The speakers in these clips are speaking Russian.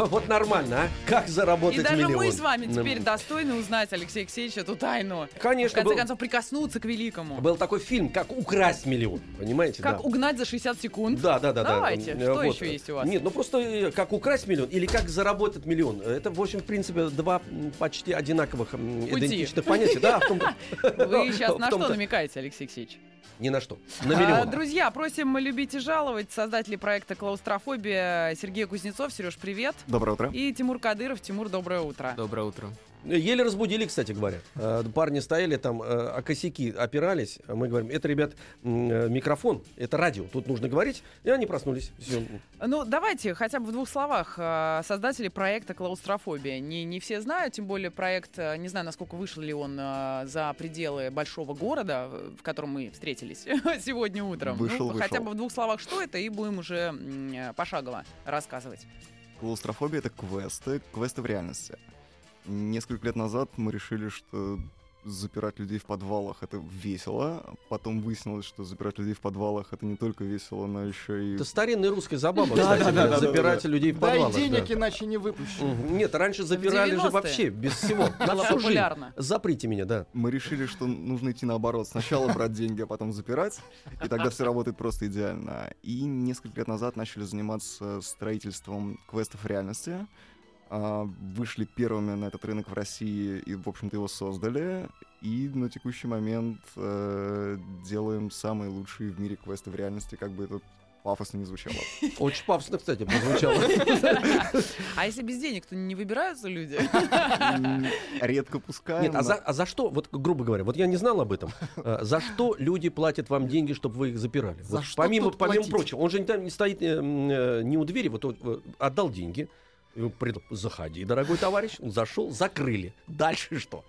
Вот нормально, а? Как заработать И даже миллион? мы с вами теперь достойны узнать, Алексей Алексеевич, эту тайну. В Конечно, конце был, концов, прикоснуться к великому. был такой фильм, как украсть миллион, понимаете? Как да. угнать за 60 секунд. Да, да, да. да. Давайте, М, что вот. еще есть у вас? Нет, ну просто э, как украсть миллион или как заработать миллион. Это, в общем, в принципе, два почти одинаковых Пути. идентичных понятия. Да, в том- Вы сейчас в на что намекаете, Алексей Алексеевич? Ни на что. На А, миллион. Друзья, просим любить и жаловать создатели проекта «Клаустрофобия» Сергей Кузнецов. Сереж, привет. Доброе утро. И Тимур Кадыров. Тимур, доброе утро. Доброе утро. Еле разбудили, кстати говоря. Э, Парни стояли там, э, о косяки опирались. А Мы говорим, это, ребят, э, микрофон, это радио. Тут нужно говорить. И они проснулись. Всё. Ну, давайте хотя бы в двух словах. Создатели проекта «Клаустрофобия». Не, не все знают, тем более проект, не знаю, насколько вышел ли он за пределы большого города, в котором мы встретились сегодня утром. Вышел, ну, хотя вышел. бы в двух словах, что это, и будем уже пошагово рассказывать. Клаустрофобия — это квесты, квесты в реальности. Несколько лет назад мы решили, что запирать людей в подвалах — это весело. Потом выяснилось, что запирать людей в подвалах — это не только весело, но еще и... Это старинная русская забава, Да, кстати, да, да, да, запирать да, людей в Дай подвалах. денег, да. иначе не выпущу. Нет, раньше запирали же 90-е. вообще, без всего. Было популярно. Заприте меня, да. Мы решили, что нужно идти наоборот. Сначала брать деньги, а потом запирать, и тогда все работает просто идеально. И несколько лет назад начали заниматься строительством квестов реальности. А, Вышли первыми на этот рынок в России и, в общем-то, его создали. И на текущий момент э, делаем самые лучшие в мире квесты в реальности, как бы это пафосно не звучало. Очень пафосно, кстати, прозвучало. А если без денег, то не выбираются люди? Редко пускаем. Нет, а за, а за что, вот грубо говоря, вот я не знал об этом, э, за что люди платят вам деньги, чтобы вы их запирали? За Вот что помимо, тут помимо платить? прочего, он же не, там не стоит э, э, не у двери, вот он отдал деньги, пред- заходи, дорогой товарищ, он зашел, закрыли. Дальше что?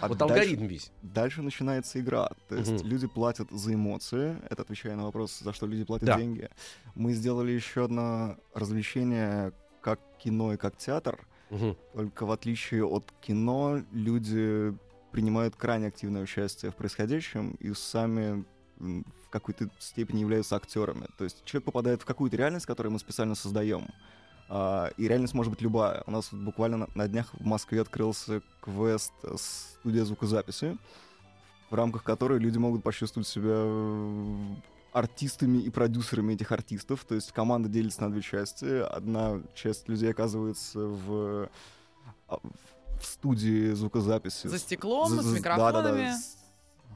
а вот дальше- алгоритм весь. Дальше начинается игра. То есть Мгм. люди платят за эмоции. Это отвечая на вопрос, за что люди платят Да. деньги. Мы сделали еще одно развлечение, как кино и как театр. Мгм. Только в отличие от кино, люди принимают крайне активное участие в происходящем и сами в какой-то степени являются актерами. То есть человек попадает в какую-то реальность, которую мы специально создаем. А, и реальность может быть любая. У нас буквально на, днях в Москве открылся квест студия звукозаписи, в рамках которой люди могут почувствовать себя э, артистами и продюсерами этих артистов. То есть команда делится на две части. Одна часть людей оказывается в, а, в студии звукозаписи. За стеклом, За- с микрофонами. да-да-да, с-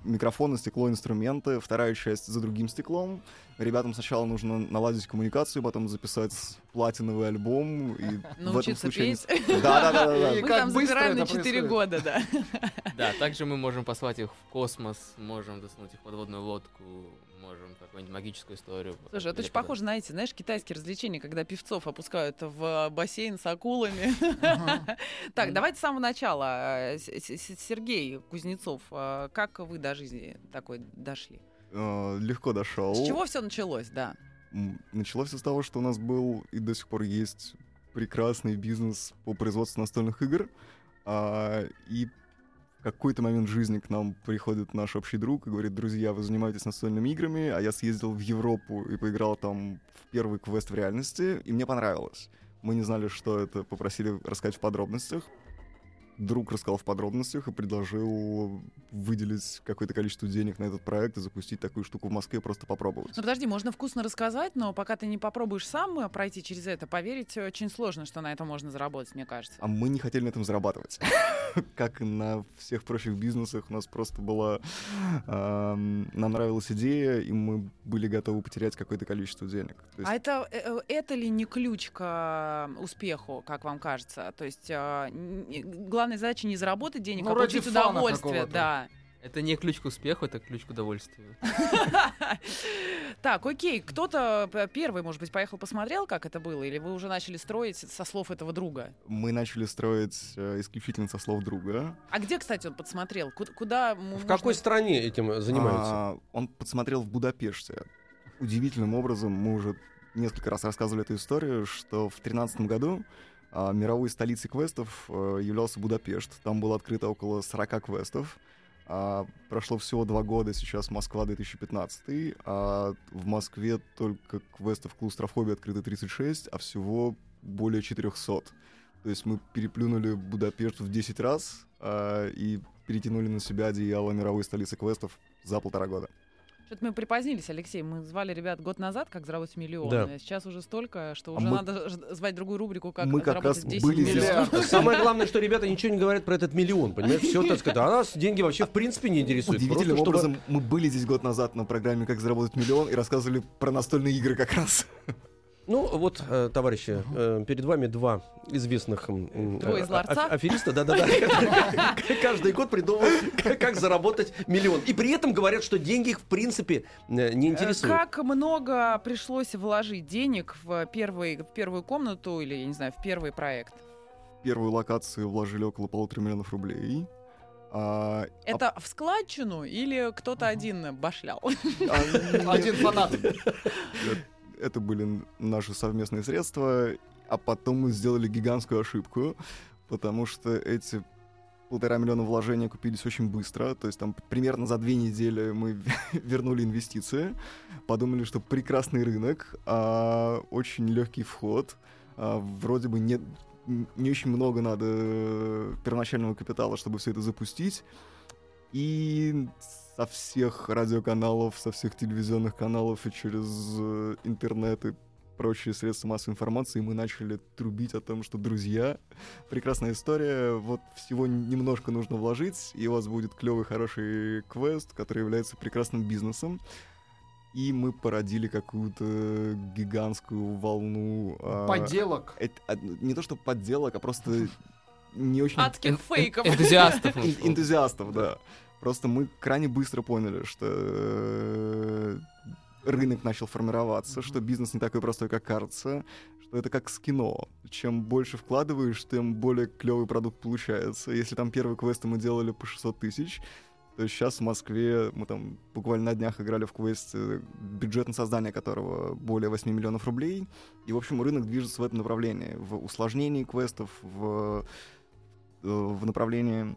Микрофоны, стекло, инструменты. Вторая часть за другим стеклом. Ребятам сначала нужно наладить коммуникацию, потом записать платиновый альбом. И в этом Научиться случае... петь. Да-да-да. И Мы как там быстро забираем на это 4 происходит? года, да. Да, также мы можем послать их в космос, можем засунуть их в подводную лодку, можем какую-нибудь магическую историю. Слушай, это очень похоже на эти, знаешь, китайские развлечения, когда певцов опускают в бассейн с акулами. Так, давайте с самого начала. Э, Сергей Кузнецов, э, как вы до жизни такой дошли? Э, Легко дошел. С чего все началось, да? Началось все с того, что у нас был и до сих пор есть прекрасный бизнес по производству настольных игр. А, И какой-то момент жизни к нам приходит наш общий друг и говорит, друзья, вы занимаетесь настольными играми, а я съездил в Европу и поиграл там в первый квест в реальности, и мне понравилось. Мы не знали, что это, попросили рассказать в подробностях. Друг рассказал в подробностях и предложил выделить какое-то количество денег на этот проект и запустить такую штуку в Москве, просто попробовать. Ну подожди, можно вкусно рассказать, но пока ты не попробуешь сам э, пройти через это, поверить очень сложно, что на этом можно заработать, мне кажется. А мы не хотели на этом зарабатывать. Как и на всех прочих бизнесах, у нас просто была... Нам нравилась идея, и мы были готовы потерять какое-то количество денег. А это, э, э, это ли не ключ к э, успеху, как вам кажется? То есть э, н- главная задача не заработать денег, Ну, а ради получить удовольствие, да. Это не ключ к успеху, это ключ к удовольствию. Так, окей, кто-то п- первый, может быть, поехал посмотрел, как это было, или вы уже начали строить со слов этого друга? Мы начали строить э, исключительно со слов друга. А где, кстати, он подсмотрел? Ку- Куда? В можно- какой стране этим занимаются? А, он подсмотрел в Будапеште. Удивительным образом, мы уже несколько раз рассказывали эту историю, что в 2013 году а, мировой столицей квестов э, являлся Будапешт. Там было открыто около 40 квестов. А, прошло всего два года, сейчас Москва 2015, а в Москве только квестов клаустрофобии открыто 36, а всего более 400. То есть мы переплюнули Будапешт в 10 раз а, и перетянули на себя одеяло мировой столицы квестов за полтора года. Что-то мы припозднились, Алексей. Мы звали ребят год назад, как заработать миллион. Да. А Сейчас уже столько, что А уже мы- надо звать другую рубрику, как Мы как заработать раз 10 были здесь. миллионов. Самое главное, что ребята ничего не говорят про этот миллион, понимаешь? Все, так сказать, а нас деньги вообще в принципе не интересуют. Удивительным Просто чтобы- образом мы были здесь год назад на программе «Как заработать миллион» и рассказывали про настольные игры как раз. Ну, вот, э, товарищи, э, перед вами два известных м, м, Двое из а- ларца? а- афериста, да-да-да. Каждый год придумывают, как- заработать миллион. И при этом говорят, что деньги их в принципе э, не Э, интересуют. Как много пришлось вложить денег в, первый, в первую комнату или, я не знаю, в первый проект? В первую локацию вложили около полутора миллионов рублей. А, Это в складчину или кто-то один башлял? а, Один фанат. Это были наши совместные средства, а потом мы сделали гигантскую ошибку, потому что эти полтора миллиона вложений купились очень быстро, то есть там примерно за две недели мы вернули инвестиции, подумали, что прекрасный рынок, а, очень легкий вход, а, вроде бы не, не очень много надо э, первоначального капитала, чтобы все это запустить, и со всех радиоканалов, со всех телевизионных каналов и через э, интернет и прочие средства массовой информации мы начали трубить о том, что, друзья, прекрасная история, вот всего немножко нужно вложить, и у вас будет клевый, хороший квест, который является прекрасным бизнесом. И мы породили какую-то гигантскую волну... а, Подделок. эт- а, не то, что подделок, а просто не очень Адских фейков. Энтузиастов. ну, Эн- энтузиастов, да. Просто мы крайне быстро поняли, что э, рынок начал формироваться, что бизнес не такой простой, как кажется, что это как с кино. Чем больше вкладываешь, тем более клевый продукт получается. Если там первые квесты мы делали по 600 тысяч, то сейчас в Москве мы там буквально на днях играли в квест, э, бюджет на создание которого более 8 миллионов рублей. И, в общем, рынок движется в этом направлении. В усложнении квестов, в, э, в направлении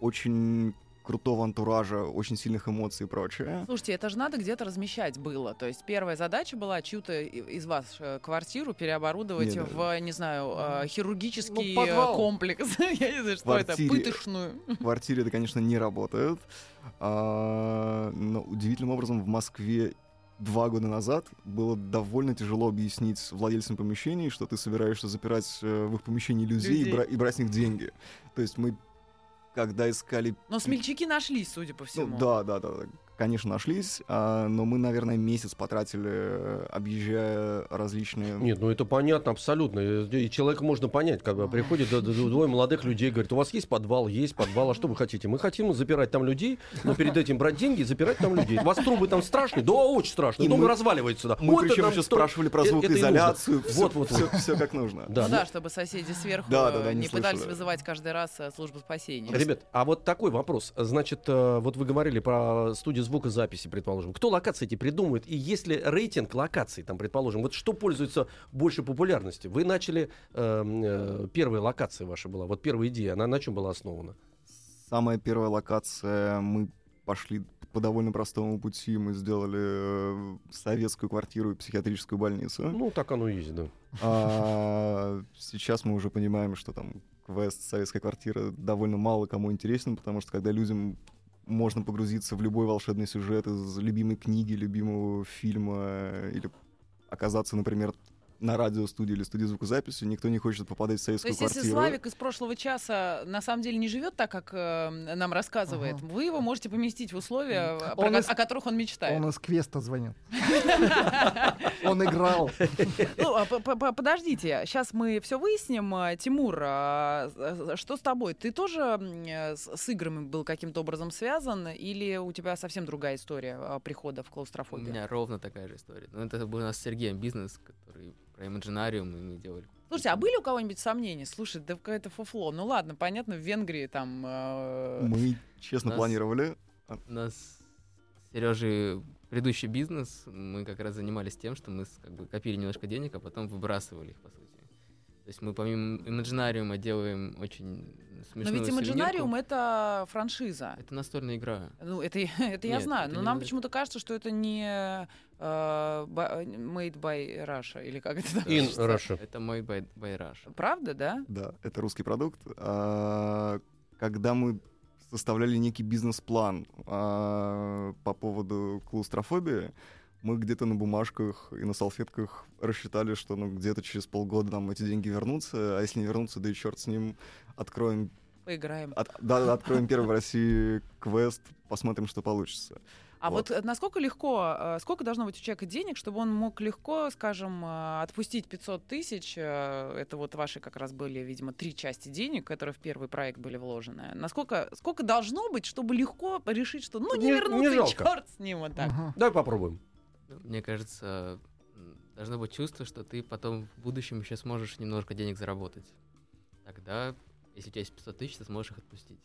очень крутого антуража, очень сильных эмоций и прочее. Слушайте, это же надо где-то размещать было. То есть первая задача была чью-то из вас э, квартиру переоборудовать Не, в, не знаю, э, хирургический Ну, э, подвал. комплекс. Я не знаю, что это, Квартире. пытошную. В квартире это, конечно, не работает. А, но удивительным образом в Москве два года назад было довольно тяжело объяснить владельцам помещений, что ты собираешься запирать в их помещении людей, Людей. И, бра- и брать с них деньги. То есть мы, когда искали... Но смельчаки нашлись, судя по Ну, всему. да, да, да, да, конечно, нашлись, а, но мы, наверное, месяц потратили, э, объезжая различные... Нет, ну это понятно абсолютно. И и человека можно понять, когда приходит двое молодых людей, говорит, у вас есть подвал, есть подвал, а что вы хотите? Мы хотим запирать там людей, но перед этим брать деньги и запирать там людей. У вас трубы там страшные? Да, очень страшные. И Дом мы- разваливается. Да. Мы Вот причем еще спрашивали про э- звукоизоляцию, Вот, вот, вот. все как нужно. Да, да, чтобы соседи сверху Да, да, да, э, не пытались вызывать каждый раз э, службу спасения. Ребят, а вот такой вопрос. Значит, э, вот вы говорили про студию звукозаписи, предположим. Кто локации эти придумывает? И если рейтинг локаций, там, предположим, вот что пользуется больше популярностью? Вы начали, эм, э, первая локация ваша была, вот первая идея, она на чем была основана? Самая первая локация, мы пошли по довольно простому пути, мы сделали э, советскую квартиру и психиатрическую больницу. Ну, так оно и есть, да. А сейчас мы уже понимаем, что там квест «Советская квартира» довольно мало кому интересен, потому что когда людям можно погрузиться в любой волшебный сюжет из любимой книги, любимого фильма, или оказаться, например, на радиостудии или студии звукозаписи, никто не хочет попадать в То советскую есть, если квартиру. Славик из прошлого часа на самом деле не живет так, как э, нам рассказывает, Ага. вы его можете поместить в условия, э, про из- о которых он мечтает. Он из квеста звонил. Он играл. Ну, а, подождите, сейчас мы все выясним. А, Тимур, а, что с тобой? Ты тоже э, с играми был каким-то образом связан, или у тебя совсем другая история прихода в У клаустрофобию? меня ровно такая же история. Но это был у нас с Сергеем бизнес, который про Imaginarium, и мы делали. Слушайте, а были у кого-нибудь сомнения? Слушай, да какое-то фуфло. Ну ладно, понятно, в Венгрии там... э, Мы честно Нас- планировали. У нас с Сережей предыдущий бизнес, мы как раз занимались тем, что мы как бы копили немножко денег, а потом выбрасывали их, по сути. То есть мы помимо Imaginarium делаем очень Но смешную ведь сувенирку. Imaginarium — это франшиза. Это настольная игра. Ну, это, это я Нет, знаю, это но нам почему-то кажется, что это не э, ба- made by Russia, или как это In называется. Russia. Это мой by, by Rush. Правда, да? Да, это русский продукт. А, Когда мы составляли некий бизнес-план а, по поводу клаустрофобии, мы где-то на бумажках и на салфетках рассчитали, что ну, где-то через полгода нам эти деньги вернутся, а если не вернутся, да и черт с ним, откроем, Поиграем. от- да, да, откроем первый в России квест, посмотрим, что получится. А Вот. вот э, насколько легко, э, сколько должно быть у человека денег, чтобы он мог легко, скажем, э, отпустить 500 тысяч, это вот ваши как раз были, видимо, три части денег, которые в первый проект были вложены. Насколько, сколько должно быть, чтобы легко решить, что ну не, Не- не вернуться, жалко. черт с ним вот так. Ага. Давай попробуем. Мне кажется, должно быть чувство, что ты потом в будущем еще сможешь немножко денег заработать. Тогда, если у тебя есть 500 тысяч, ты сможешь их отпустить.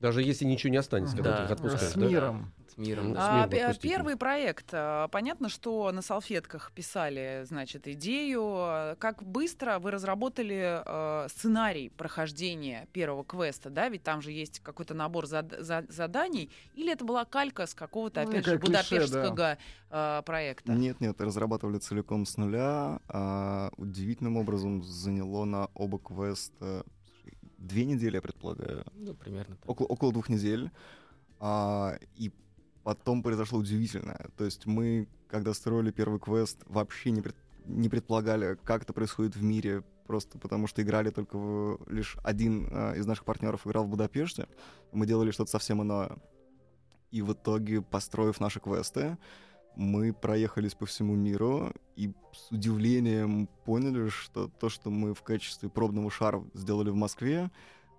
Даже если ничего не останется, когда Да. ты их отпускаешь. С да? миром. С миром, да. с А, миром первый проект, а, понятно, что на салфетках писали, значит, идею. А, Как быстро вы разработали э, сценарий прохождения первого квеста, да? Ведь там же есть какой-то набор зад- за- заданий. Или это была калька с какого-то, Ну, опять же, клише, будапештского э, проекта? Нет, нет, разрабатывали целиком с нуля. а, удивительным образом заняло на оба квеста две недели, я предполагаю. Ну, примерно так. около, около двух недель. А, и потом произошло удивительное. То есть мы, когда строили первый квест, вообще не, пред- не предполагали, как это происходит в мире, просто потому что играли только в- лишь один а, из наших партнеров играл в Будапеште. Мы делали что-то совсем иное. И в итоге, построив наши квесты, мы проехались по всему миру и с удивлением поняли, что то, что мы в качестве пробного шара сделали в Москве,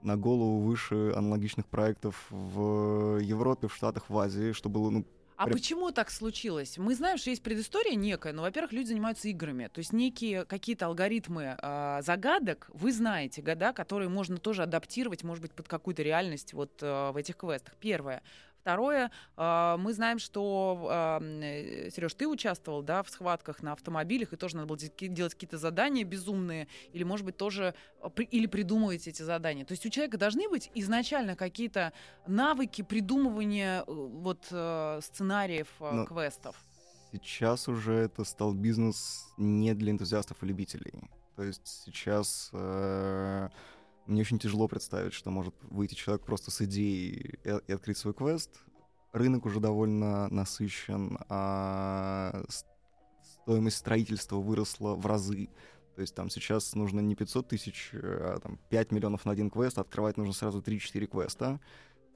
на голову выше аналогичных проектов в Европе, в Штатах, в Азии, что было, ну, А Прям- почему так случилось? Мы знаем, что есть предыстория некая, но, во-первых, люди занимаются играми. То есть некие какие-то алгоритмы а, загадок вы знаете, года, которые можно тоже адаптировать, может быть, под какую-то реальность вот а, в этих квестах. Первое. Второе, а, мы знаем, что, Сереж, ты участвовал да, в схватках на автомобилях, и тоже надо было делать какие-то задания безумные, или, может быть, тоже а, или придумывать эти задания. То есть у человека должны быть изначально какие-то навыки придумывания э, вот э, сценариев э, Ну, квестов. сейчас уже это стал бизнес не для энтузиастов и любителей. То есть сейчас э, мне очень тяжело представить, что может выйти человек просто с идеей и, и открыть свой квест. Рынок уже довольно насыщен, а стоимость строительства выросла в разы. То есть там сейчас нужно не 500 тысяч, а там 5 миллионов на один квест, а открывать нужно сразу 3-4 квеста.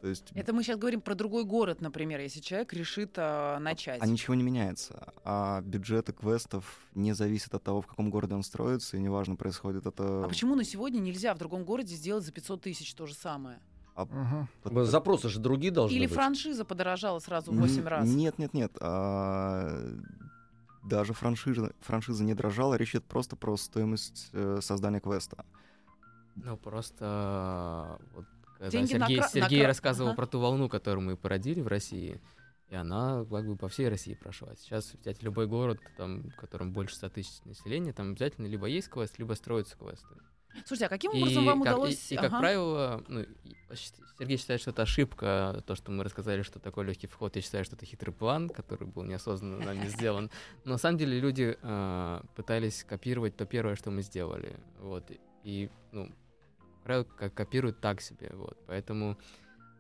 То есть Это мы сейчас говорим про другой город, например, если человек решит э, начать. А ничего не меняется. А бюджеты квестов не зависят от того, в каком городе он строится, и неважно, происходит это... А почему на сегодня нельзя в другом городе сделать за 500 тысяч то же самое? Ага. Под- Запросы же другие должны Или быть. франшиза подорожала сразу в Н- 8 раз? Нет, нет, нет. а, Даже франшиза, франшиза не дрожала, речь идет просто про стоимость э, создания квеста. Ну, просто вот, когда Деньги на Сергей, кра- на Сергей кра- рассказывал Ага. про ту волну, которую мы породили в России, и она как бы по всей России прошла. Сейчас взять любой город, там, в котором больше 100 тысяч населения, там обязательно либо есть квест, либо строятся квесты. Слушайте, а каким образом вам как, удалось... и, и, как Ага. правило, ну, и Сергей считает, что это ошибка, то, что мы рассказали, что такой легкий вход, я считаю, что это хитрый план, который был неосознанно нами сделан. Но на самом деле люди э, пытались копировать то первое, что мы сделали. Вот. И- И, ну, как правило, ко- копируют так себе. Вот. Поэтому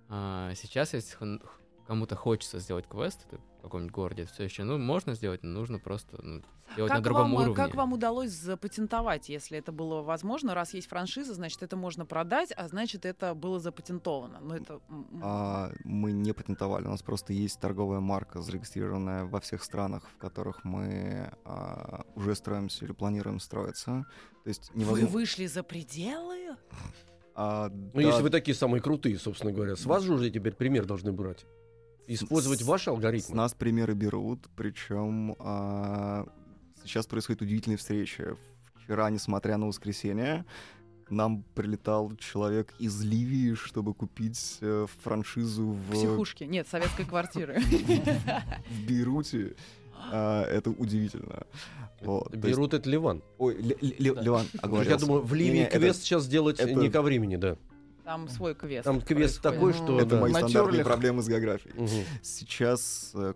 а, сейчас, если кому-то хочется сделать квест, это в каком-нибудь городе. Все еще, ну, можно сделать, но нужно просто ну, делать на Как другом вам, э, уровне. как вам удалось запатентовать, если это было возможно? Раз есть франшиза, значит, это можно продать, а значит, это было запатентовано. Ну, это... А, мы не патентовали, у нас просто есть торговая марка, зарегистрированная во всех странах, в которых мы а, уже строимся или планируем строиться. То есть Вы невозможно... вышли за пределы? А, Ну, да, если вы такие самые крутые, собственно говоря, с вас же уже теперь пример должны брать. Использовать С- ваши С алгоритмы. нас примеры берут, причем а, сейчас происходят удивительные встречи. Вчера, несмотря на воскресенье, нам прилетал человек из Ливии, чтобы купить э, франшизу в, Психушки. Нет, советской квартиры. в Бейруте. А, это удивительно. Вот, есть- Берут это Ливан. Ой. Ливан, Я оговорился. думаю, в Ливии квест сейчас делать это- не ко времени, да. Там свой квест. Там квест такой, происходит. что... Это да. мои стандартные проблемы с географией. Мгм. Сейчас э,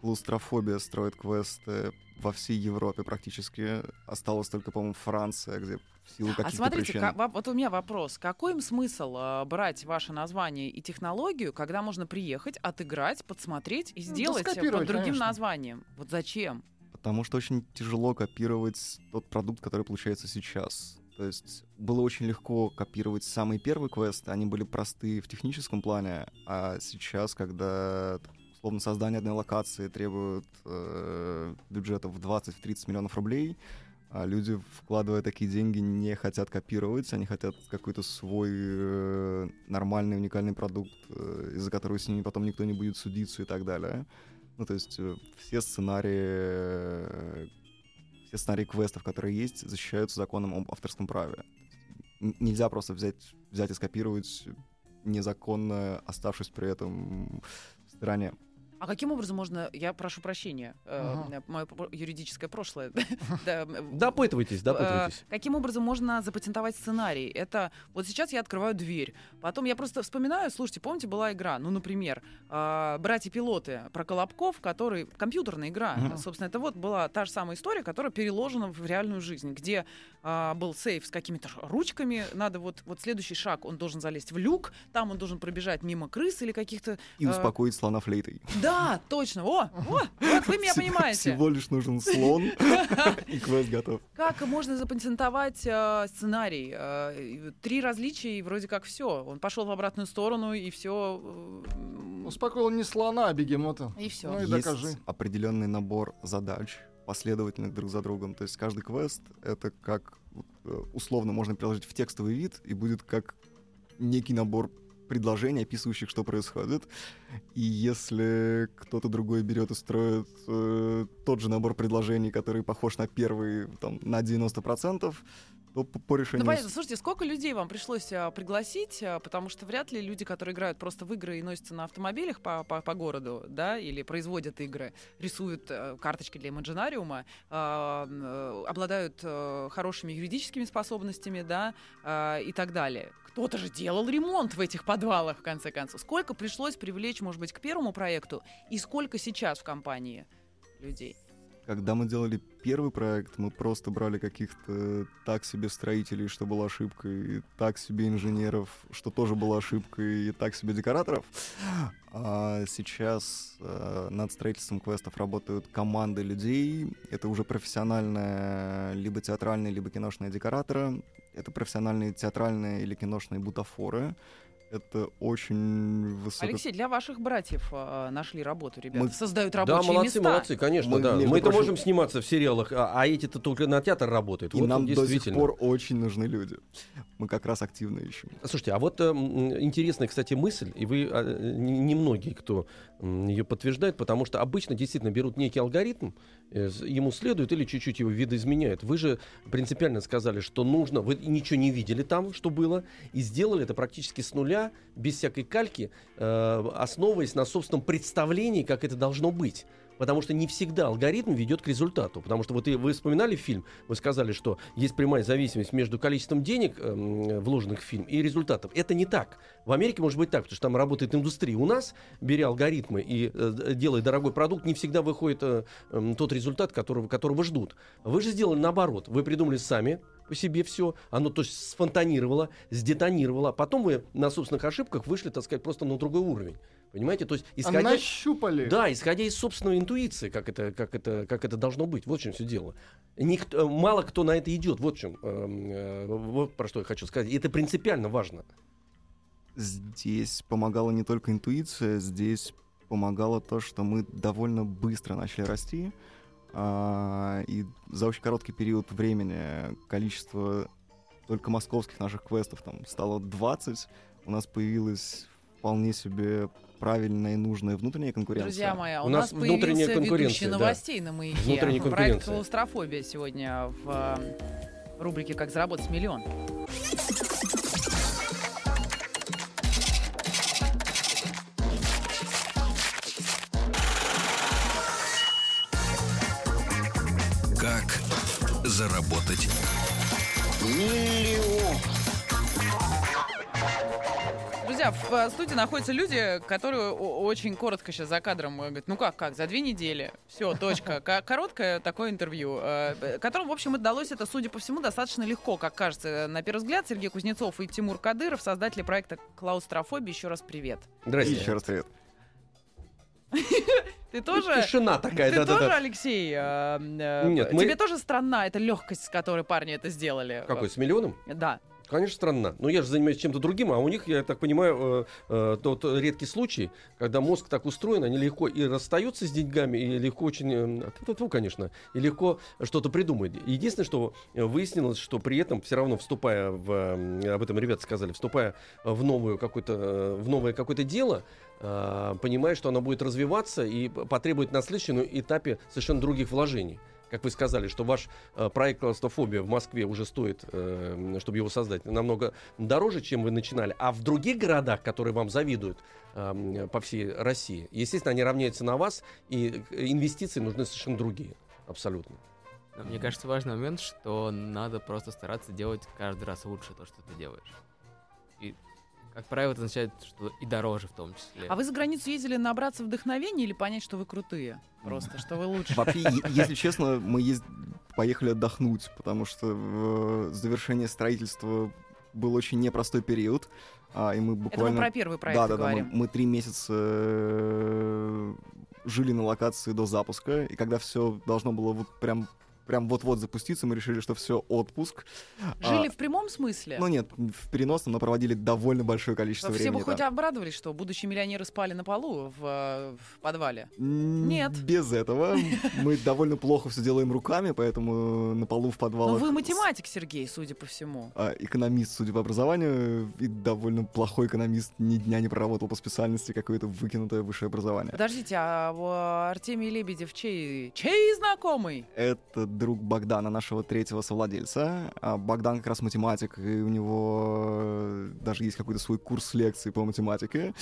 клаустрофобия строит квесты во всей Европе практически. Осталась только, по-моему, Франция, где в силу А каких-то смотрите, причин... ка- во- вот у меня вопрос. Какой им смысл э, брать ваше название и технологию, когда можно приехать, отыграть, подсмотреть и Ну, сделать э, под другим конечно. названием? Вот зачем? Потому что очень тяжело копировать тот продукт, который получается сейчас. То есть было очень легко копировать самые первые квесты, они были простые в техническом плане, а сейчас, когда условно создание одной локации требует э, бюджета в 20-30 миллионов рублей, а люди, вкладывая такие деньги, не хотят копировать, они хотят какой-то свой э, нормальный, уникальный продукт, э, из-за которого с ними потом никто не будет судиться и так далее. Ну, то есть э, все сценарии, все сценарии квестов, которые есть, защищаются законом об авторском праве. Нельзя просто взять, взять и скопировать незаконно, оставшись при этом в стране. А каким образом можно, я прошу прощения, Ага. мое юридическое прошлое. Допытывайтесь, допытывайтесь. Э, Каким образом можно запатентовать сценарий? Это вот сейчас я открываю дверь, потом я просто вспоминаю, слушайте, помните, была игра, ну, например, а, «Братья-пилоты» про Колобков, который компьютерная игра. Собственно, это вот была та же самая история, которая переложена в реальную жизнь, где а, был сейф с какими-то ручками, надо вот, вот следующий шаг, он должен залезть в люк, там он должен пробежать мимо крыс или каких-то... И Э, успокоить слона флейтой. Да, точно, о, о, вот вы меня Всего- понимаете. Всего лишь нужен слон, и квест готов. Как можно запатентовать э, сценарий? Э, три различия, и вроде как все. Он пошел в обратную сторону, и все. Успокоил не слона, а бегемота. И все. Ну и Есть докажи. определенный набор задач, последовательных друг за другом. То есть каждый квест — это как, э, условно, можно приложить в текстовый вид, и будет как некий набор предложений, описывающих, что происходит. И если кто-то другой берет и строит э, тот же набор предложений, который похож на первый там, на 90%, то по, по Ну, решению... понятно. Слушайте, сколько людей вам пришлось а, пригласить? а, потому что вряд ли люди, которые играют просто в игры и носятся на автомобилях по, по, по городу, да, или производят игры, рисуют э, карточки для имаджинариума, а, э, обладают э, хорошими юридическими способностями, да, а, и так далее. Кто-то же делал ремонт в этих подвалах, в конце концов. Сколько пришлось привлечь, может быть, к первому проекту, и сколько сейчас в компании людей? Когда мы делали первый проект, мы просто брали каких-то так себе строителей, что была ошибкой, и так себе инженеров, что тоже была ошибкой, и так себе декораторов. А сейчас э, над строительством квестов работают команды людей. Это уже профессиональные либо театральные, либо киношные декораторы. Это профессиональные театральные или киношные бутафоры. Это очень высоко... Алексей, для ваших братьев а, нашли работу, ребята. Мы- Создают Да, рабочие молодцы, места. молодцы, конечно, Мы, да. Мы-то прочим- можем сниматься в сериалах, а, а эти-то только на театр работают. И вот нам до сих пор очень нужны люди. Мы как раз активно ищем. Слушайте, а вот э, интересная, кстати, мысль, и вы э, не- немногие, кто ее подтверждает, потому что обычно действительно берут некий алгоритм, э, ему следуют или чуть-чуть его видоизменяют. Вы же принципиально сказали, что нужно, вы ничего не видели там, что было, и сделали это практически с нуля, без всякой кальки, э, основываясь на собственном представлении, как это должно быть. Потому что не всегда алгоритм ведет к результату. Потому что вот вы вспоминали фильм, вы сказали, что есть прямая зависимость между количеством денег, эм, вложенных в фильм, и результатом. Это не так. В Америке может быть так, потому что там работает индустрия. У нас, беря алгоритмы и э, делая дорогой продукт, не всегда выходит э, эм, тот результат, которого, которого ждут. Вы же сделали наоборот. Вы придумали сами по себе все, оно то есть сфонтанировало, сдетонировало, а потом вы на собственных ошибках вышли, так сказать, просто на другой уровень. Понимаете? То есть, А исходя... Нащупали. Да, исходя из собственной интуиции, как это, как это, как это должно быть. Вот в чем все дело. Никто, мало кто на это идет. Вот в чем. эм, э, вот про что я хочу сказать. И это принципиально важно. Здесь помогала не только интуиция, здесь помогало то, что мы довольно быстро начали расти. А, и за очень короткий период времени количество только московских наших квестов там стало 20. У нас появилась вполне себе правильная и нужная внутренняя конкуренция. Друзья мои, а у, У нас, нас внутренняя появился конкуренция, да. новостей на маяке. Внутренняя Проект конкуренция. «Клаустрофобия» сегодня в э, рубрике «Как заработать миллион». Заработать Друзья, в э, студии находятся люди, которые очень коротко сейчас за кадром э, говорят, ну как, как, за две недели, все, точка. Ко- Короткое такое интервью, э, которым, в общем, удалось это, судя по всему, достаточно легко, как кажется, на первый взгляд. Сергей Кузнецов и Тимур Кадыров, создатели проекта «Клаустрофобия». Еще раз привет. И Здрасте. еще раз привет. Ты тоже... Тишина такая, Ты тоже. Алексей? э, э, Нет, мы- Тебе тоже странна эта легкость, с которой парни это сделали? Какой, с миллионом? Да. Конечно, странно. Но я же занимаюсь чем-то другим, а у них, я так понимаю, э, э, тот редкий случай, когда мозг так устроен, они легко и расстаются с деньгами, и легко очень, э, тьфу-тьфу, конечно, и легко что-то придумают. Единственное, что выяснилось, что при этом все равно вступая в, э, об этом ребята сказали, вступая в новую какое-то, в новое какое-то дело, э, понимая, что оно будет развиваться и потребует на следующем этапе совершенно других вложений. Как вы сказали, что ваш э, проект «Клаустрофобия» в Москве уже стоит, э, чтобы его создать, намного дороже, чем вы начинали. А в других городах, которые вам завидуют э, по всей России, естественно, они равняются на вас, и э, инвестиции нужны совершенно другие. Абсолютно. Но Мне кажется, важный момент, что надо просто стараться делать каждый раз лучше то, что ты делаешь. И, как правило, это означает, что и дороже в том числе. А вы за границу ездили набраться вдохновения или понять, что вы крутые? Просто, что вы лучше? Вообще, если честно, мы ез- поехали отдохнуть, потому что в завершение строительства был очень непростой период, а, и мы Это мы буквально... про первый проект да, да, да, мы, говорим. мы три месяца э, жили на локации до запуска, и когда все должно было вот прям прям вот-вот запуститься, мы решили, что все, отпуск. Жили А, в прямом смысле? Ну нет, в переносном, но проводили довольно большое количество Все времени. бы хоть там. обрадовались, что будущие миллионеры спали на полу в, э, в подвале. Нет. Без этого. Мы довольно плохо все делаем руками, поэтому на полу в Но подвалах... Ну, вы математик, Сергей, судя по всему. а, экономист, судя по образованию, и довольно плохой экономист, ни дня не проработал по специальности, какое-то выкинутое высшее образование. Подождите, а в Артемий Лебедев чей, чей знакомый? Это друг Богдана, нашего третьего совладельца. А Богдан как раз математик, и у него э, даже есть какой-то свой курс лекций по математике.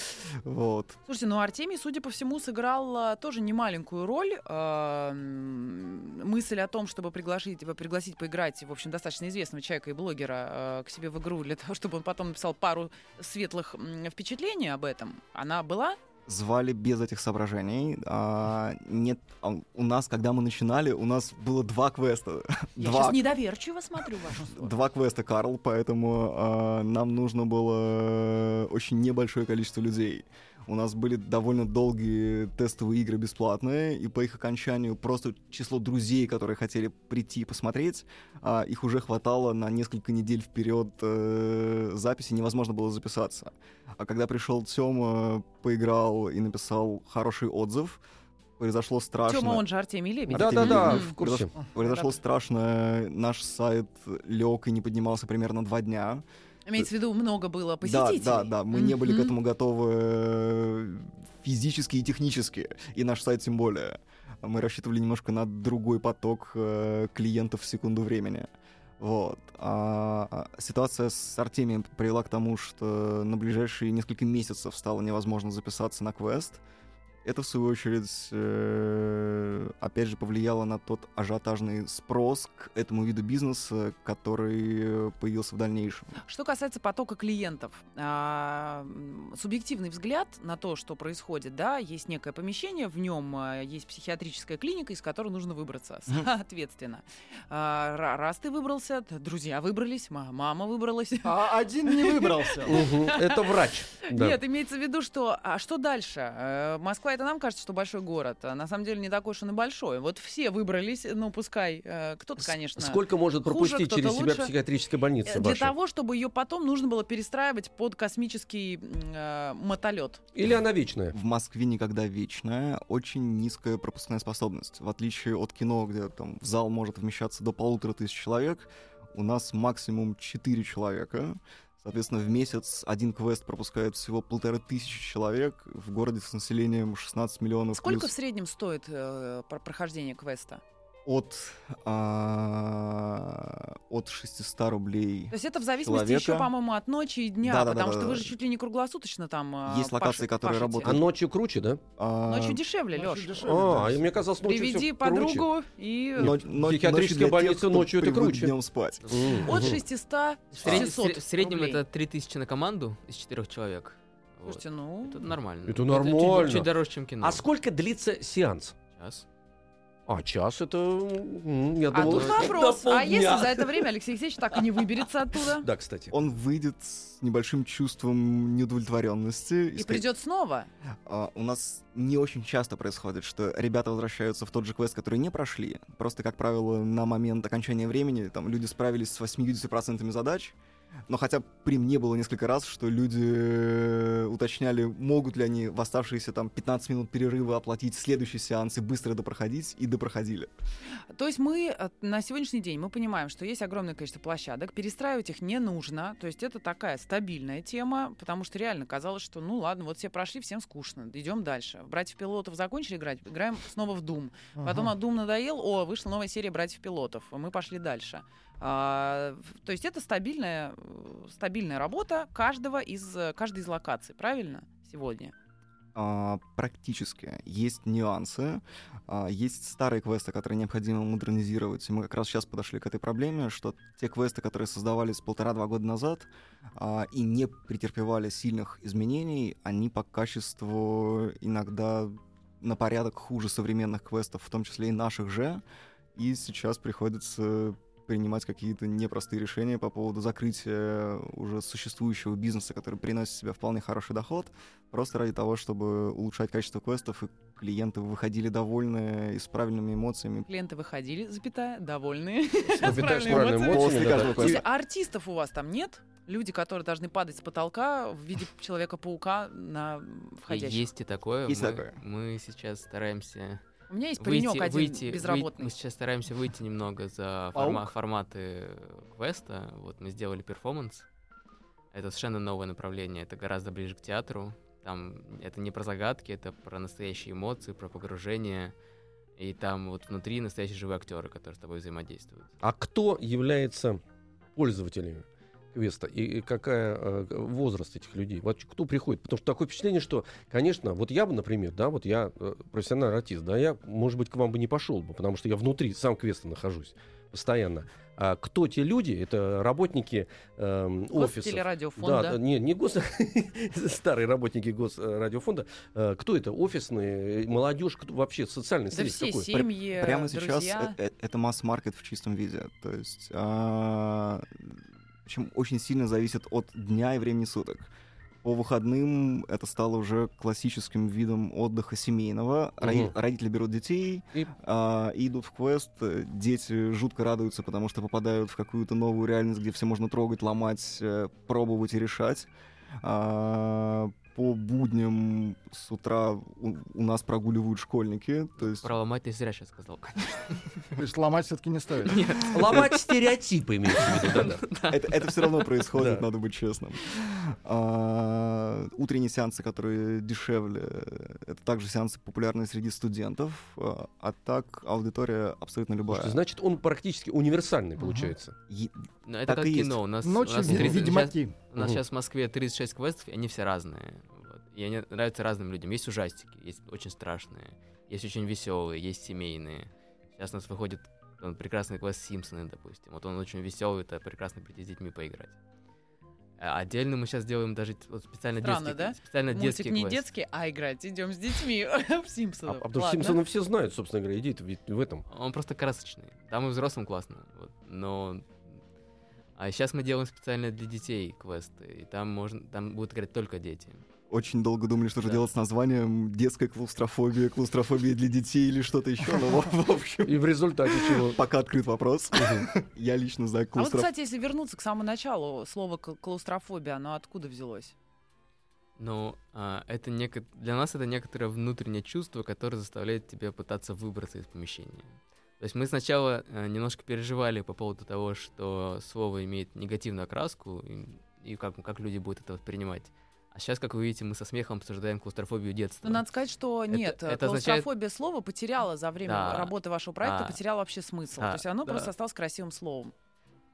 Вот. Слушайте, ну Артемий, судя по всему, сыграл а, тоже немаленькую роль. М, мысль о том, чтобы пригласить, пригласить поиграть, в общем, достаточно известного человека и блогера к себе в игру для того, чтобы он потом написал пару светлых впечатлений об этом, она была? Звали без этих соображений. А, нет, а у нас, когда мы начинали, у нас было два квеста. Я два сейчас недоверчиво смотрю вашу сторону. Два квеста, Карл, поэтому а, нам нужно было очень небольшое количество людей. У нас были довольно долгие тестовые игры бесплатные, и по их окончанию просто число друзей, которые хотели прийти и посмотреть, а, их уже хватало на несколько недель вперед э, записи, невозможно было записаться. А когда пришел Тёма, поиграл и написал хороший отзыв, произошло страшно. Тёма, он же Артемий Лебедев. Да-да-да, Мгм. в курсе. Произошло страшно, наш сайт лег и не поднимался примерно два дня. Имеется в виду, много было посетителей. Да, да, да, мы не были к этому готовы э, физически и технически, и наш сайт тем более. Мы рассчитывали немножко на другой поток э, клиентов в секунду времени. Вот. А ситуация с Артемием привела к тому, что на ближайшие несколько месяцев стало невозможно записаться на квест. Это, в свою очередь, э, опять же, повлияло на тот ажиотажный спрос к этому виду бизнеса, который появился в дальнейшем. Что касается потока клиентов, м, субъективный взгляд на то, что происходит, да, есть некое помещение, в нем а, есть психиатрическая клиника, из которой нужно выбраться, соответственно. Ра- раз ты выбрался, друзья выбрались, ма- мама выбралась. А один не выбрался. Это врач. Нет, имеется в виду, что а что дальше? Э, Москва это нам кажется, что большой город, а на самом деле не такой уж он и большой. Вот все выбрались, ну пускай э, кто-то, конечно. Сколько может хуже, пропустить кто-то через себя лучше. психиатрическая Э, больница Для ваша? того, чтобы ее потом нужно было перестраивать под космический э, мотолет. Или она вечная? В Москве никогда вечная, очень низкая пропускная способность. В отличие от кино, где там в зал может вмещаться до полутора тысяч человек, у нас максимум 4 человека. Соответственно, в месяц один квест пропускает всего полторы тысячи человек в городе с населением 16 миллионов Сколько плюс. в среднем стоит э, про- прохождение квеста? От, а, от 600 рублей. То есть это в зависимости еще, Человека. по-моему, от ночи и дня, Да-да-да-да-да. потому что вы же чуть ли не круглосуточно там э, Есть локации, паши- которые пашете. А работают. ночью круче, да? А, Ночью дешевле, Ночью дешевле, А, да. мне казалось, ночью Приведи всё круче. подругу и но- но- Психиатрическая ночью для тех, больница ночью это круче. днем спать. Мгм. от Мгм. 600 В, сред- 600 в среднем рублей. это 3000 на команду из четырех человек. Слушайте, ну... Это нормально. Это чуть- нормально. Чуть, дороже, чем кино. А сколько длится сеанс? Час. А, час это... м, Я А думал, тут вопрос, а если за это время Алексей Алексеевич так и не выберется оттуда Да, кстати. Он выйдет с небольшим чувством неудовлетворенности. и придет снова? А, у нас не очень часто происходит, что ребята возвращаются в тот же квест, который не прошли. Просто, как правило, на момент окончания времени там люди справились с 80% задач. Но хотя при мне было несколько раз, что люди э, уточняли, могут ли они в оставшиеся там 15 минут перерыва оплатить следующий сеанс и быстро допроходить, и допроходили. То есть мы э, на сегодняшний день мы понимаем, что есть огромное количество площадок, перестраивать их не нужно. То есть это такая стабильная тема, потому что реально казалось, что ну ладно, вот все прошли, всем скучно, идем дальше. Братьев пилотов закончили играть, играем снова в Doom. Потом Ага. от Doom надоел, о, вышла новая серия братьев пилотов, мы пошли дальше. А, то есть это стабильная, э, стабильная работа каждого из, э, каждой из локаций, правильно? Сегодня. А, практически. Есть нюансы. А, есть старые квесты, которые необходимо модернизировать. И мы как раз сейчас подошли к этой проблеме, что те квесты, которые создавались полтора-два года назад а, и не претерпевали сильных изменений, они по качеству иногда на порядок хуже современных квестов, в том числе и наших же. И сейчас приходится принимать какие-то непростые решения по поводу закрытия уже существующего бизнеса, который приносит себе вполне хороший доход, просто ради того, чтобы улучшать качество квестов, и клиенты выходили довольные и с правильными эмоциями. Клиенты выходили, запятая, довольные. Запятая с правильными эмоциями. После а артистов у вас там нет? Люди, которые должны падать с потолка в виде Человека-паука на входящих. Есть и такое. Есть мы, такое. мы сейчас стараемся У меня есть выйти, паренек один выйти, безработный. выйти- мы сейчас стараемся выйти немного за форма- форматы квеста. Вот мы сделали перформанс. Это совершенно новое направление. Это гораздо ближе к театру. Там это не про загадки, это про настоящие эмоции, про погружение. И там вот внутри настоящие живые актеры, которые с тобой взаимодействуют. А кто является пользователями квеста и, какая э, возраст этих людей? Вот кто приходит? Потому что такое впечатление, что, конечно, вот я бы, например, да, вот я э, профессиональный артист, да, я, может быть, к вам бы не пошел бы, потому что я внутри сам квеста нахожусь постоянно. А кто те люди? Это работники эм, офисов. Гостелерадиофонда. Да, да, не, не гос... старые работники госрадиофонда. Э, Кто это? Офисные, молодежь, кто вообще социальный Да все какой? семьи, Прямо сейчас друзья. э- э- это масс-маркет в чистом виде. То есть, причем очень сильно зависит от дня и времени суток. По выходным это стало уже классическим видом отдыха семейного. Роди- Мгм. Родители берут детей И- а, и идут в квест. Э, Дети жутко радуются, потому что попадают в какую-то новую реальность, где все можно трогать, ломать, э, пробовать и решать. А, по будням с утра у, у нас прогуливают школьники. То есть Про ломать ты зря сейчас сказал. То есть ломать все-таки не стоит. Ломать стереотипы, имеется в виду, это, все равно происходит, надо быть честным. А, утренние сеансы, которые дешевле, это также сеансы популярные среди студентов, а, а так аудитория абсолютно любая. Значит, он практически универсальный получается. Это как есть. кино. У нас, Ночью нас ви- 30 щас- ведьмаки. У нас сейчас в Москве 36 квестов, и они все разные. И они нравятся разным людям. Есть ужастики, есть очень страшные, есть очень веселые, есть семейные. Сейчас у нас выходит он прекрасный квест Симпсоны, допустим. Вот он очень веселый, это прекрасно прийти с детьми поиграть. А Отдельно мы сейчас делаем даже вот специально Странно, детский, да? специально Мультик детский не квест. детский, а играть. Идем с детьми в А, Симпсонов. а потому что. Симпсоны все знают, собственно говоря, идея ведь в этом. Он просто красочный. Там и взрослым классно. Вот. Но а сейчас мы делаем специально для детей квесты, и там можно, там будут играть только дети. Очень долго думали, что же Да. делать с названием «Детская клаустрофобия», «Клаустрофобия для детей» или что-то еще. Но, в в общем, И в результате чего? пока открыт вопрос. Я лично знаю А вот, клаустрофобию. кстати, если вернуться к самому началу, слово кл- клаустрофобия, оно откуда взялось? Но а, это неко- для нас это некоторое внутреннее чувство, которое заставляет тебя пытаться выбраться из помещения. То есть мы сначала э, немножко переживали по поводу того, что слово имеет негативную окраску, и, и как, как люди будут это воспринимать. А сейчас, как вы видите, мы со смехом обсуждаем клаустрофобию детства. Ну, надо сказать, что нет, это означает- клаустрофобия слова потеряла за время Да. работы вашего проекта, Да. потеряла вообще смысл. Да. То есть оно Да. просто осталось красивым словом.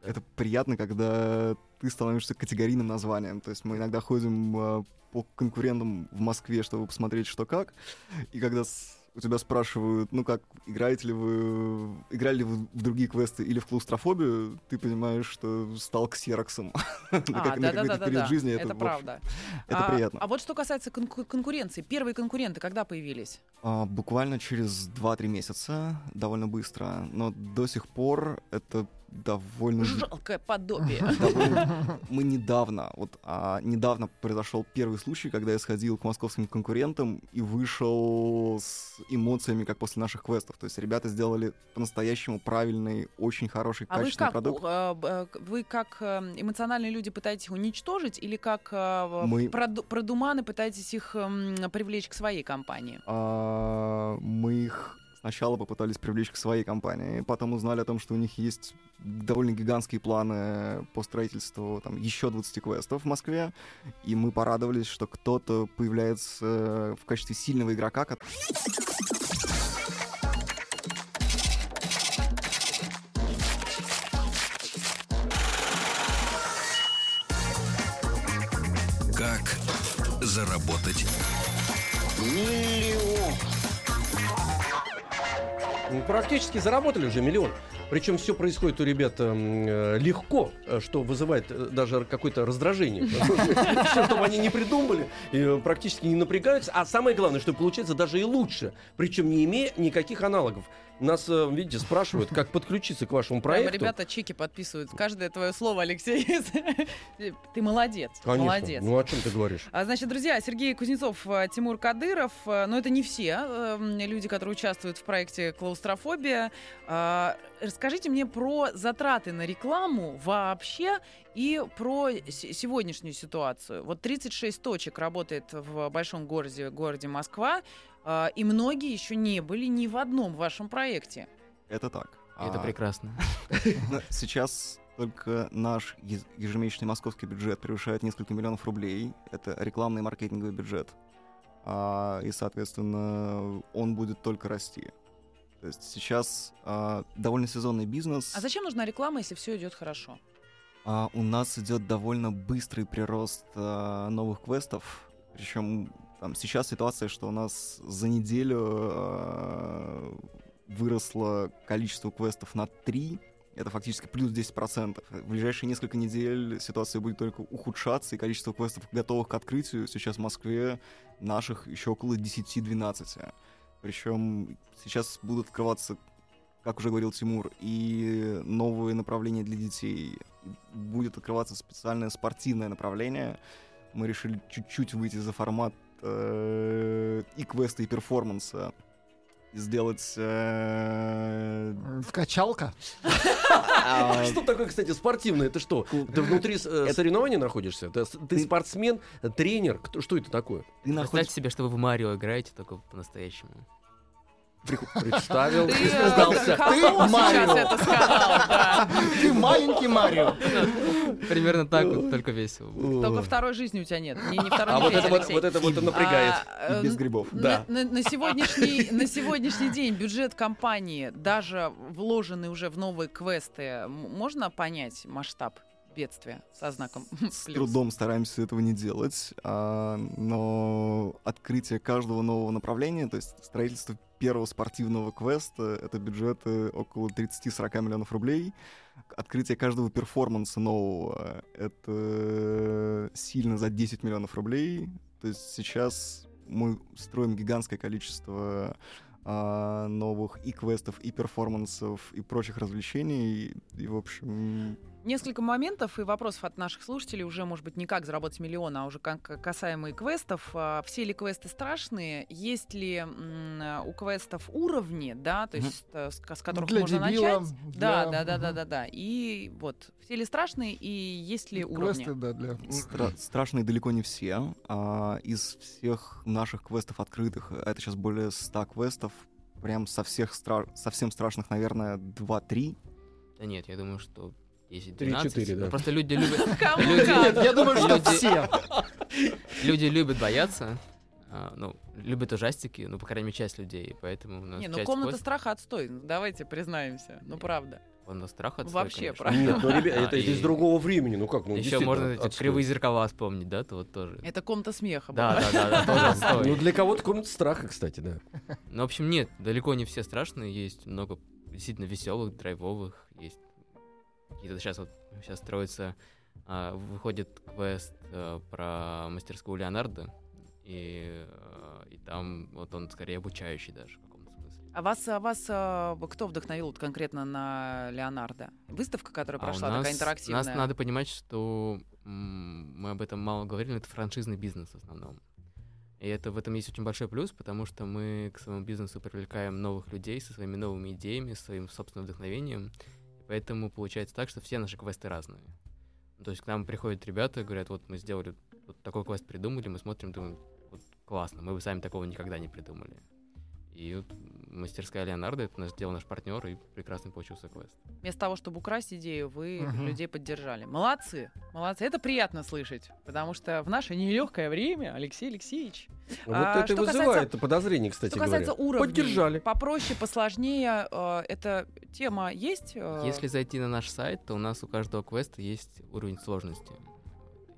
Это приятно, когда ты становишься категорийным названием. То есть мы иногда ходим а, по конкурентам в Москве, чтобы посмотреть, что как. И когда с- у тебя спрашивают, ну как, играете ли вы, играли ли вы в другие квесты или в клаустрофобию, ты понимаешь, что стал ксероксом. А, Как на какой-то да-да-да-да, период жизни это правда. Это а, приятно. А вот что касается конку- конкуренции, первые конкуренты когда появились? А, Буквально через 2-3 месяца, довольно быстро. Но до сих пор это довольно... Жалкое подобие. довольно- Мы недавно, вот а, недавно произошел первый случай, когда я сходил к московским конкурентам и вышел с эмоциями, как после наших квестов. То есть ребята сделали по-настоящему правильный, очень хороший, А вы качественный как, продукт. э, э, вы как э, эмоциональные люди пытаетесь уничтожить или как Мы- проду- продуманы пытаетесь их привлечь к своей компании? А, мы их сначала попытались привлечь к своей компании, потом узнали о том, что у них есть довольно гигантские планы по строительству там, еще 20 квестов в Москве, и мы порадовались, что кто-то появляется в качестве сильного игрока, Как заработать? Ну, Практически заработали уже миллион. Причем все происходит у ребят эм, э, легко, э, что вызывает э, даже какое-то раздражение. Все, что бы они не придумали, э, практически не напрягаются. А самое главное, что получается даже и лучше. Причем не имея никаких аналогов. Нас, э, видите, спрашивают, как подключиться к вашему Прямо проекту. ребята чеки подписывают. Каждое твое слово, Алексей. Ты молодец. Конечно. Молодец. Ну о чем ты говоришь? А, Значит, друзья, Сергей Кузнецов, э, Тимур Кадыров, э, но это не все э, м, люди, которые участвуют в проекте «Клаустрофобия». А, Расскажите мне про затраты на рекламу вообще и про сегодняшнюю ситуацию. Вот 36 точек работает в большом городе, городе Москва, и многие еще не были ни в одном вашем проекте. Это так. Это А, прекрасно. Сейчас только наш ежемесячный московский бюджет превышает несколько миллионов рублей. Это рекламный и маркетинговый бюджет. А, и, соответственно, он будет только расти. То есть сейчас а, довольно сезонный бизнес. А зачем нужна реклама, если все идет хорошо? А, у нас идет довольно быстрый прирост а, новых квестов. Причем там, сейчас ситуация, что у нас за неделю а, выросло количество квестов на 3. Это фактически плюс 10%. В ближайшие несколько недель ситуация будет только ухудшаться, и количество квестов, готовых к открытию, сейчас в Москве наших еще около 10-12. Причем сейчас будут открываться, как уже говорил Тимур, и новые направления для детей. Будет открываться специальное спортивное направление. Мы решили чуть-чуть выйти за формат э, и квеста, и перформанса. Сделать... э, Качалка. а, Что такое, кстати, спортивное? Это что? Ты внутри э, соревнований находишься? Ты спортсмен, тренер? Что это такое? Представьте себе, что вы в Марио играете только по-настоящему. Представил, Ты, испугался. Ты Марио. Ты маленький Марио. Примерно так вот, только весело. Только второй жизни у тебя нет. Не, не второй А вот это вот, вот это вот и напрягает. А, И без грибов. на- Да. На, на сегодняшний, на сегодняшний день бюджет компании, даже вложенный уже в новые квесты, можно понять масштаб бедствие со знаком С плюс. трудом стараемся этого не делать, а, но открытие каждого нового направления, то есть строительство первого спортивного квеста, это бюджеты около 30-40 миллионов рублей. Открытие каждого перформанса нового, это сильно за 10 миллионов рублей. То есть сейчас мы строим гигантское количество а, новых и квестов, и перформансов, и прочих развлечений. И, в общем, Несколько моментов и вопросов от наших слушателей уже, может быть, не как заработать миллион, а уже как касаемые квестов. А, Все ли квесты страшные? Есть ли у квестов уровни, да, то есть э, с, с которых Для можно дебила, начать? для- Да, да, да, да, да, да. И вот все ли страшные и есть ли уровни? Квесты, да, для... Стра- страшные далеко не все. А, из всех наших квестов открытых, это сейчас более 100 квестов, прям со всех стра- совсем страшных, наверное, 2-3. Да нет, я думаю, что 10 Три, 12 четыре, да. Просто люди любят, Люди-? Я думаю, что Люди- все. люди любят бояться. а, ну, любят ужастики, ну, по крайней мере, часть людей, поэтому у нас Не, ну комната квест- страха отстой. Ну, Давайте признаемся. Ну правда. комната страха отстой, Вообще, конечно. правда. Нет, ну, ребят, А, это, это из и другого времени, ну как, ну Еще можно эти отстой. кривые зеркала вспомнить, да, то вот тоже. Это комната смеха. Да, была. да, да, да, тоже отстой. Ну для кого-то комната страха, кстати, да. Ну, в общем, нет, далеко не все страшные, есть много действительно веселых, драйвовых, есть какие-то сейчас вот сейчас строится, а, выходит квест э, про мастерскую Леонардо, и, э, и там вот он скорее обучающий даже в каком-то смысле. А вас, а вас а, кто вдохновил вот конкретно на Леонардо? Выставка, которая А прошла, нас, такая интерактивная. Нас надо понимать, что м, мы об этом мало говорили, но это франшизный бизнес в основном. И это в этом есть очень большой плюс, потому что мы к своему бизнесу привлекаем новых людей со своими новыми идеями, своим собственным вдохновением. Поэтому получается так, что все наши квесты разные. Ну, То есть к нам приходят ребята, говорят, вот мы сделали, вот такой квест придумали, мы смотрим, думаем, вот классно, мы бы сами такого никогда не придумали. И вот мастерская Леонардо, это наш, делал наш партнер, и прекрасно получился квест. Вместо того, чтобы украсть идею, вы Мгм. людей поддержали. Молодцы, молодцы. Это приятно слышать, потому что в наше нелегкое время, Алексей Алексеевич, Вот А, это и что вызывает подозрение, кстати что касается говоря. уровней, Поддержали. попроще, посложнее, э, эта тема есть? э, Если зайти на наш сайт, то у нас у каждого квеста есть уровень сложности.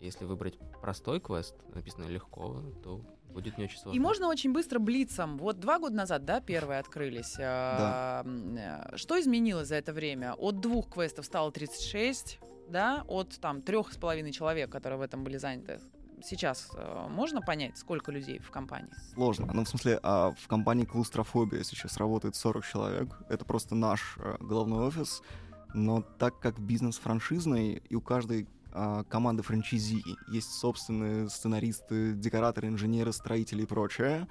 Если выбрать простой квест, написано легко, то будет не очень сложно. И можно очень быстро блицом. Вот два года назад, да, первые открылись. А, м, э, Что изменилось за это время? От двух квестов стало 36, да, от там трех с половиной человек, которые в этом были заняты. Сейчас э, можно понять, сколько людей в компании? Сложно. Ну, в смысле, а, в компании Клаустрофобия сейчас работает 40 человек. Это просто наш э, головной офис. Но так как бизнес франшизный, и у каждой а, команды франчайзи есть собственные сценаристы, декораторы, инженеры, строители и прочее,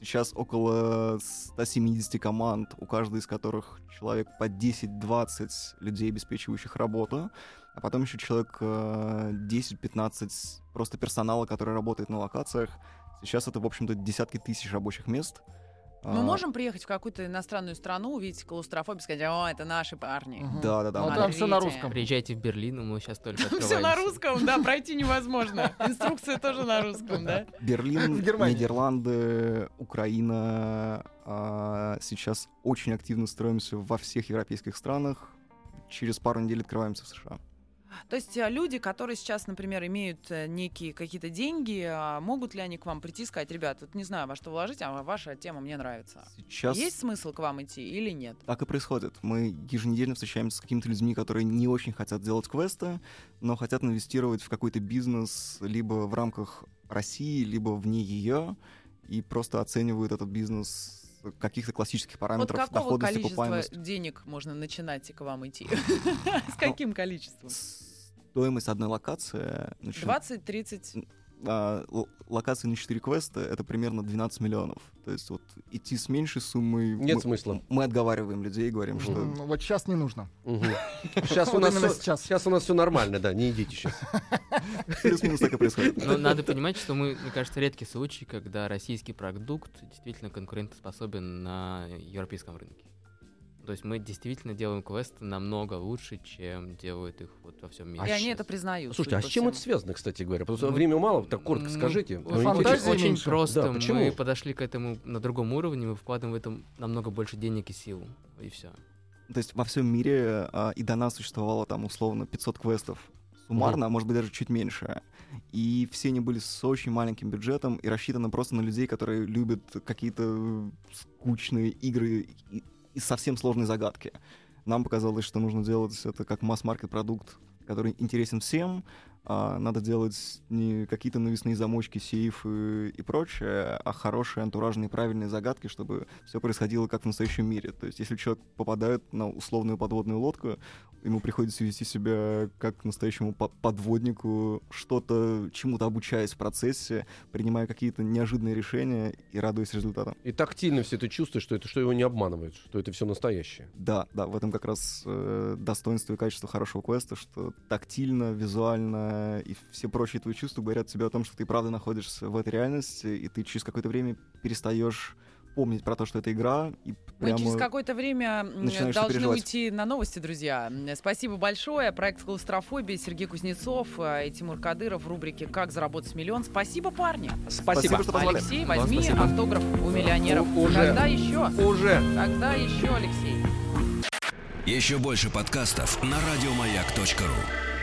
сейчас около 170 команд, у каждой из которых человек по 10-20 людей, обеспечивающих работу, а потом еще человек э, 10-15 просто персонала, который работает на локациях. Сейчас это, в общем-то, десятки тысяч рабочих мест. Мы А, можем приехать в какую-то иностранную страну, увидеть клаустрофобию и сказать, о, это наши парни. Да, да, да. Ну, там все на русском. Приезжайте в Берлин, мы сейчас только Все на русском, да, пройти невозможно. Инструкция тоже на русском, да? Берлин. Нидерланды, Украина. а, сейчас очень активно строимся во всех европейских странах. Через пару недель открываемся в США. То есть а, люди, которые сейчас, например, имеют э, некие какие-то деньги, а, могут ли они к вам прийти и сказать, ребят, вот не знаю, во что вложить, а ваша тема мне нравится. Сейчас Есть смысл к вам идти или нет? так и происходит. Мы еженедельно встречаемся с какими-то людьми, которые не очень хотят делать квесты, но хотят инвестировать в какой-то бизнес либо в рамках России, либо вне ее, и просто оценивают этот бизнес каких-то классических Вот параметров какого доходности, количества окупаемость. денег можно начинать к вам идти? С каким количеством? Стоимость одной локации... начи- 20-30? А, локации на 4 квеста это примерно 12 миллионов. То есть вот идти с меньшей суммой... Нет мы, смысла. Мы отговариваем людей и говорим, что... М, Вот сейчас не нужно. Сейчас у нас сейчас. сейчас у нас все нормально, да, не идите сейчас. Плюс-минус так и происходит. Но надо понимать, что мы, мне кажется, редкий случай, когда российский продукт действительно конкурентоспособен на европейском рынке. То есть мы действительно делаем квесты намного лучше, чем делают их вот во всем мире. И они это признают. Слушайте, а с чем всему. это связано, кстати говоря? Потому что Ну, времени мало, так коротко скажите. ну, Ну, фантазии очень меньше. просто. Да, почему? Мы подошли к этому на другом уровне, мы вкладываем в этом намного больше денег и сил. И все. То есть во всем мире а, и до нас существовало там условно 500 квестов суммарно, а может быть даже чуть меньше. И все они были с очень маленьким бюджетом и рассчитаны просто на людей, которые любят какие-то скучные игры и, совсем сложные загадки. Нам показалось, что нужно делать это как масс-маркет продукт, который интересен всем, а, надо делать не какие-то навесные замочки, сейфы и прочее, а хорошие антуражные правильные загадки, чтобы все происходило как в настоящем мире. То есть, если человек попадает на условную подводную лодку, ему приходится вести себя как настоящему подводнику, что-то, чему-то обучаясь в процессе, принимая какие-то неожиданные решения и радуясь результатам. И тактильно все это чувствуешь, что это что его не обманывает, что это все настоящее. Да, да, в этом как раз э, достоинство и качество хорошего квеста, что тактильно, визуально и все прочие твои чувства говорят тебе о том, что ты правда находишься в этой реальности, и ты через какое-то время перестаешь помнить про то, что это игра. И Мы прямо через какое-то время должны уйти на новости, друзья. Спасибо большое. Проект «Клаустрофобия», Сергей Кузнецов э, и Тимур Кадыров в рубрике «Как заработать миллион». Спасибо, парни. Спасибо. Спасибо, что позвали. Алексей, возьми спасибо. автограф у миллионеров. У- уже. Когда еще? Уже. Когда еще, Алексей? Еще больше подкастов на радиомаяк.ру.